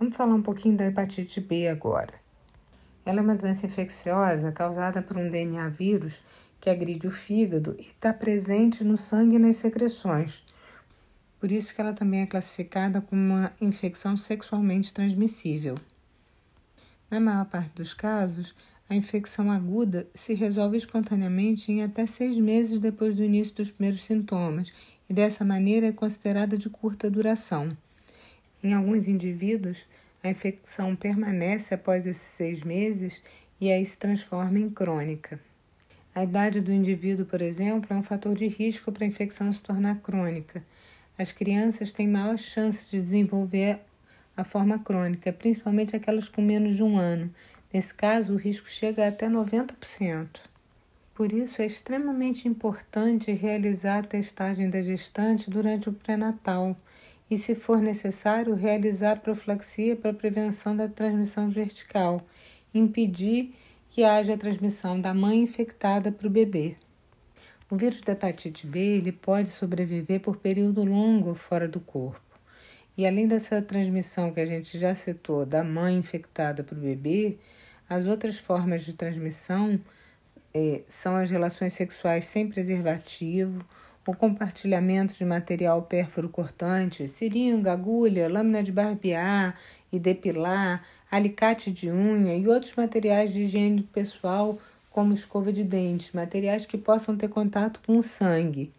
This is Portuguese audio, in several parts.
Vamos falar um pouquinho da hepatite B agora. Ela é uma doença infecciosa causada por um DNA vírus que agride o fígado e está presente no sangue e nas secreções. Por isso que ela também é classificada como uma infecção sexualmente transmissível. Na maior parte dos casos, a infecção aguda se resolve espontaneamente em até seis meses depois do início dos primeiros sintomas e dessa maneira é considerada de curta duração. Em alguns indivíduos, a infecção permanece após esses seis meses e aí se transforma em crônica. A idade do indivíduo, por exemplo, é um fator de risco para a infecção se tornar crônica. As crianças têm maior chance de desenvolver a forma crônica, principalmente aquelas com menos de um ano. Nesse caso, o risco chega até 90%. Por isso, é extremamente importante realizar a testagem da gestante durante o pré-natal e, se for necessário, realizar profilaxia para prevenção da transmissão vertical, impedir que haja a transmissão da mãe infectada para o bebê. O vírus da hepatite B ele pode sobreviver por período longo fora do corpo. E além dessa transmissão que a gente já citou da mãe infectada para o bebê, as outras formas de transmissão é, são as relações sexuais sem preservativo, o compartilhamento de material pérfuro cortante, seringa, agulha, lâmina de barbear e depilar, alicate de unha e outros materiais de higiene pessoal, como escova de dentes, materiais que possam ter contato com o sangue.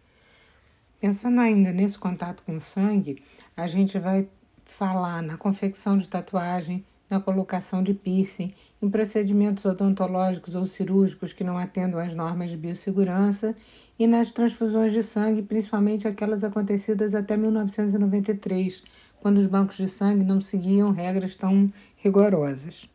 Pensando ainda nesse contato com o sangue, a gente vai falar na confecção de tatuagem, na colocação de piercing, em procedimentos odontológicos ou cirúrgicos que não atendam às normas de biossegurança e nas transfusões de sangue, principalmente aquelas acontecidas até 1993, quando os bancos de sangue não seguiam regras tão rigorosas.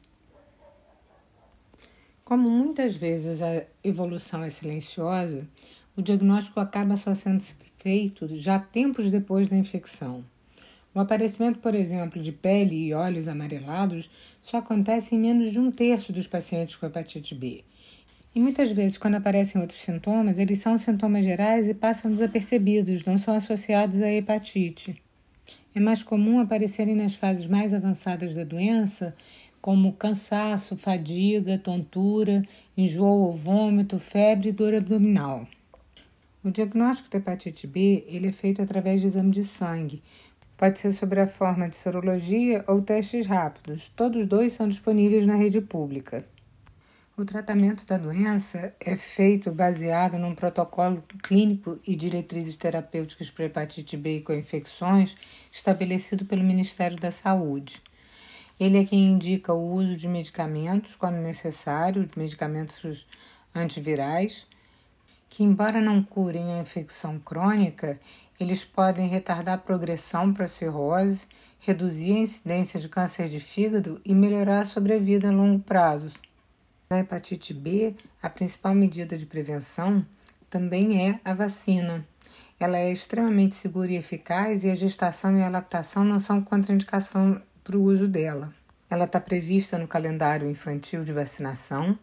Como muitas vezes a evolução é silenciosa, o diagnóstico acaba só sendo feito já tempos depois da infecção. O aparecimento, por exemplo, de pele e olhos amarelados só acontece em menos de um terço dos pacientes com hepatite B. E muitas vezes, quando aparecem outros sintomas, eles são sintomas gerais e passam desapercebidos, não são associados à hepatite. É mais comum aparecerem nas fases mais avançadas da doença, como cansaço, fadiga, tontura, enjoo ou vômito, febre e dor abdominal. O diagnóstico da hepatite B ele é feito através de exame de sangue, Pode ser sobre a forma de sorologia ou testes rápidos. Todos dois são disponíveis na rede pública. O tratamento da doença é feito baseado num protocolo clínico e diretrizes terapêuticas para hepatite B e co-infecções estabelecido pelo Ministério da Saúde. Ele é quem indica o uso de medicamentos, quando necessário, medicamentos antivirais, que, embora não curem a infecção crônica, eles podem retardar a progressão para a cirrose, reduzir a incidência de câncer de fígado e melhorar a sobrevida a longo prazo. Na hepatite B, a principal medida de prevenção também é a vacina. Ela é extremamente segura e eficaz e a gestação e a lactação não são contraindicação para o uso dela. Ela está prevista no calendário infantil de vacinação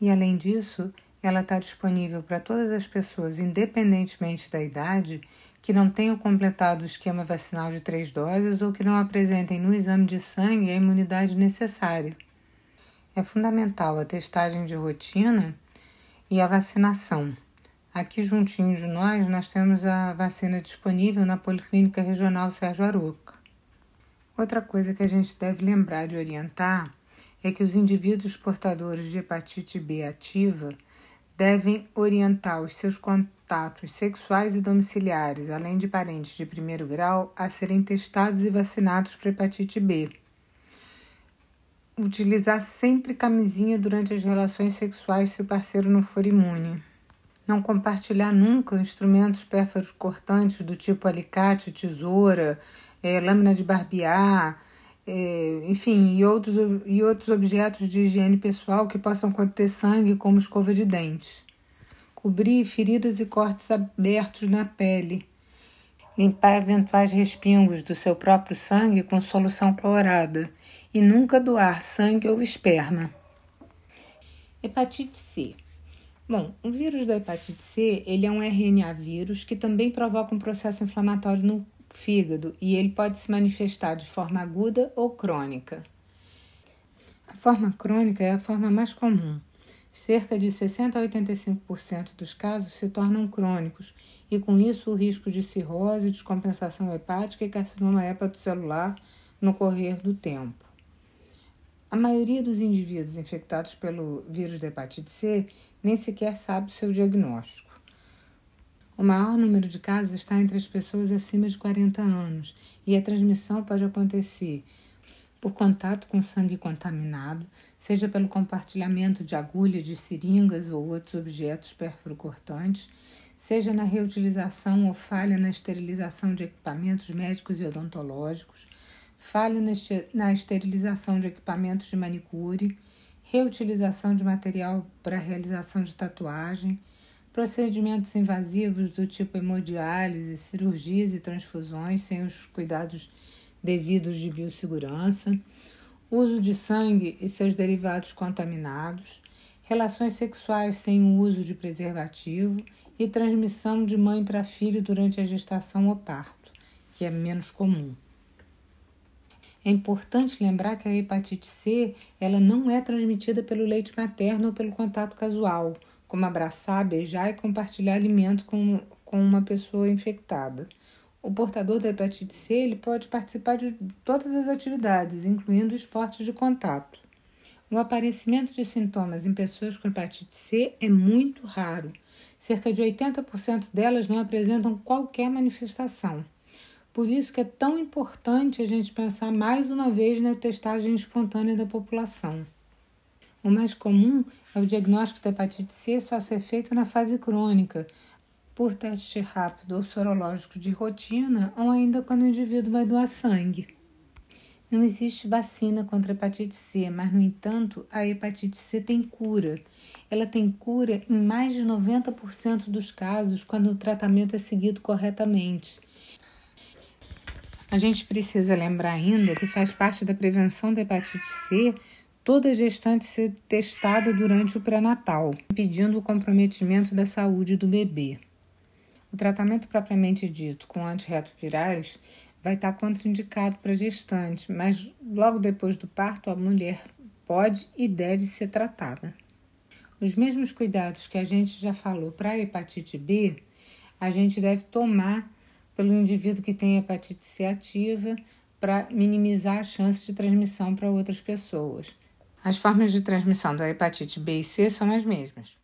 e, além disso, ela está disponível para todas as pessoas, independentemente da idade, que não tenham completado o esquema vacinal de três doses ou que não apresentem no exame de sangue a imunidade necessária. É fundamental a testagem de rotina e a vacinação. Aqui juntinho de nós, nós temos a vacina disponível na Policlínica Regional Sérgio Aroca. Outra coisa que a gente deve lembrar de orientar é que os indivíduos portadores de hepatite B ativa devem orientar os seus contatos sexuais e domiciliares, além de parentes de primeiro grau, a serem testados e vacinados para hepatite B. Utilizar sempre camisinha durante as relações sexuais se o parceiro não for imune. Não compartilhar nunca instrumentos pérforos cortantes do tipo alicate, tesoura, é, lâmina de barbear, enfim, e outros, e outros objetos de higiene pessoal que possam conter sangue, como escova de dentes. Cobrir feridas e cortes abertos na pele. Limpar eventuais respingos do seu próprio sangue com solução clorada. E nunca doar sangue ou esperma. Hepatite C. Bom, o vírus da hepatite C ele é um RNA vírus que também provoca um processo inflamatório no fígado e ele pode se manifestar de forma aguda ou crônica. A forma crônica é a forma mais comum. Cerca de 60 a 85% dos casos se tornam crônicos e, com isso, o risco de cirrose, descompensação hepática e carcinoma hepatocelular no correr do tempo. A maioria dos indivíduos infectados pelo vírus da hepatite C nem sequer sabe o seu diagnóstico. O maior número de casos está entre as pessoas acima de 40 anos e a transmissão pode acontecer por contato com sangue contaminado, seja pelo compartilhamento de agulha de seringas ou outros objetos perfuro-cortantes, seja na reutilização ou falha na esterilização de equipamentos médicos e odontológicos, falha na esterilização de equipamentos de manicure, reutilização de material para realização de tatuagem, procedimentos invasivos do tipo hemodiálise, cirurgias e transfusões sem os cuidados devidos de biossegurança, uso de sangue e seus derivados contaminados, relações sexuais sem o uso de preservativo e transmissão de mãe para filho durante a gestação ou parto, que é menos comum. É importante lembrar que a hepatite C ela não é transmitida pelo leite materno ou pelo contato casual, como abraçar, beijar e compartilhar alimento com, com uma pessoa infectada. O portador da hepatite C ele pode participar de todas as atividades, incluindo esportes de contato. O aparecimento de sintomas em pessoas com hepatite C é muito raro. Cerca de 80% delas não apresentam qualquer manifestação. Por isso que é tão importante a gente pensar mais uma vez na testagem espontânea da população. O mais comum é o diagnóstico da hepatite C só ser feito na fase crônica, por teste rápido ou sorológico de rotina, ou ainda quando o indivíduo vai doar sangue. Não existe vacina contra a hepatite C, mas, no entanto, a hepatite C tem cura. Ela tem cura em mais de 90% dos casos quando o tratamento é seguido corretamente. A gente precisa lembrar ainda que faz parte da prevenção da hepatite C toda gestante ser testada durante o pré-natal, impedindo o comprometimento da saúde do bebê. O tratamento propriamente dito com antirretrovirais vai estar contraindicado para gestante, mas logo depois do parto a mulher pode e deve ser tratada. Os mesmos cuidados que a gente já falou para a hepatite B, a gente deve tomar pelo indivíduo que tem hepatite C ativa para minimizar a chance de transmissão para outras pessoas. As formas de transmissão da hepatite B e C são as mesmas.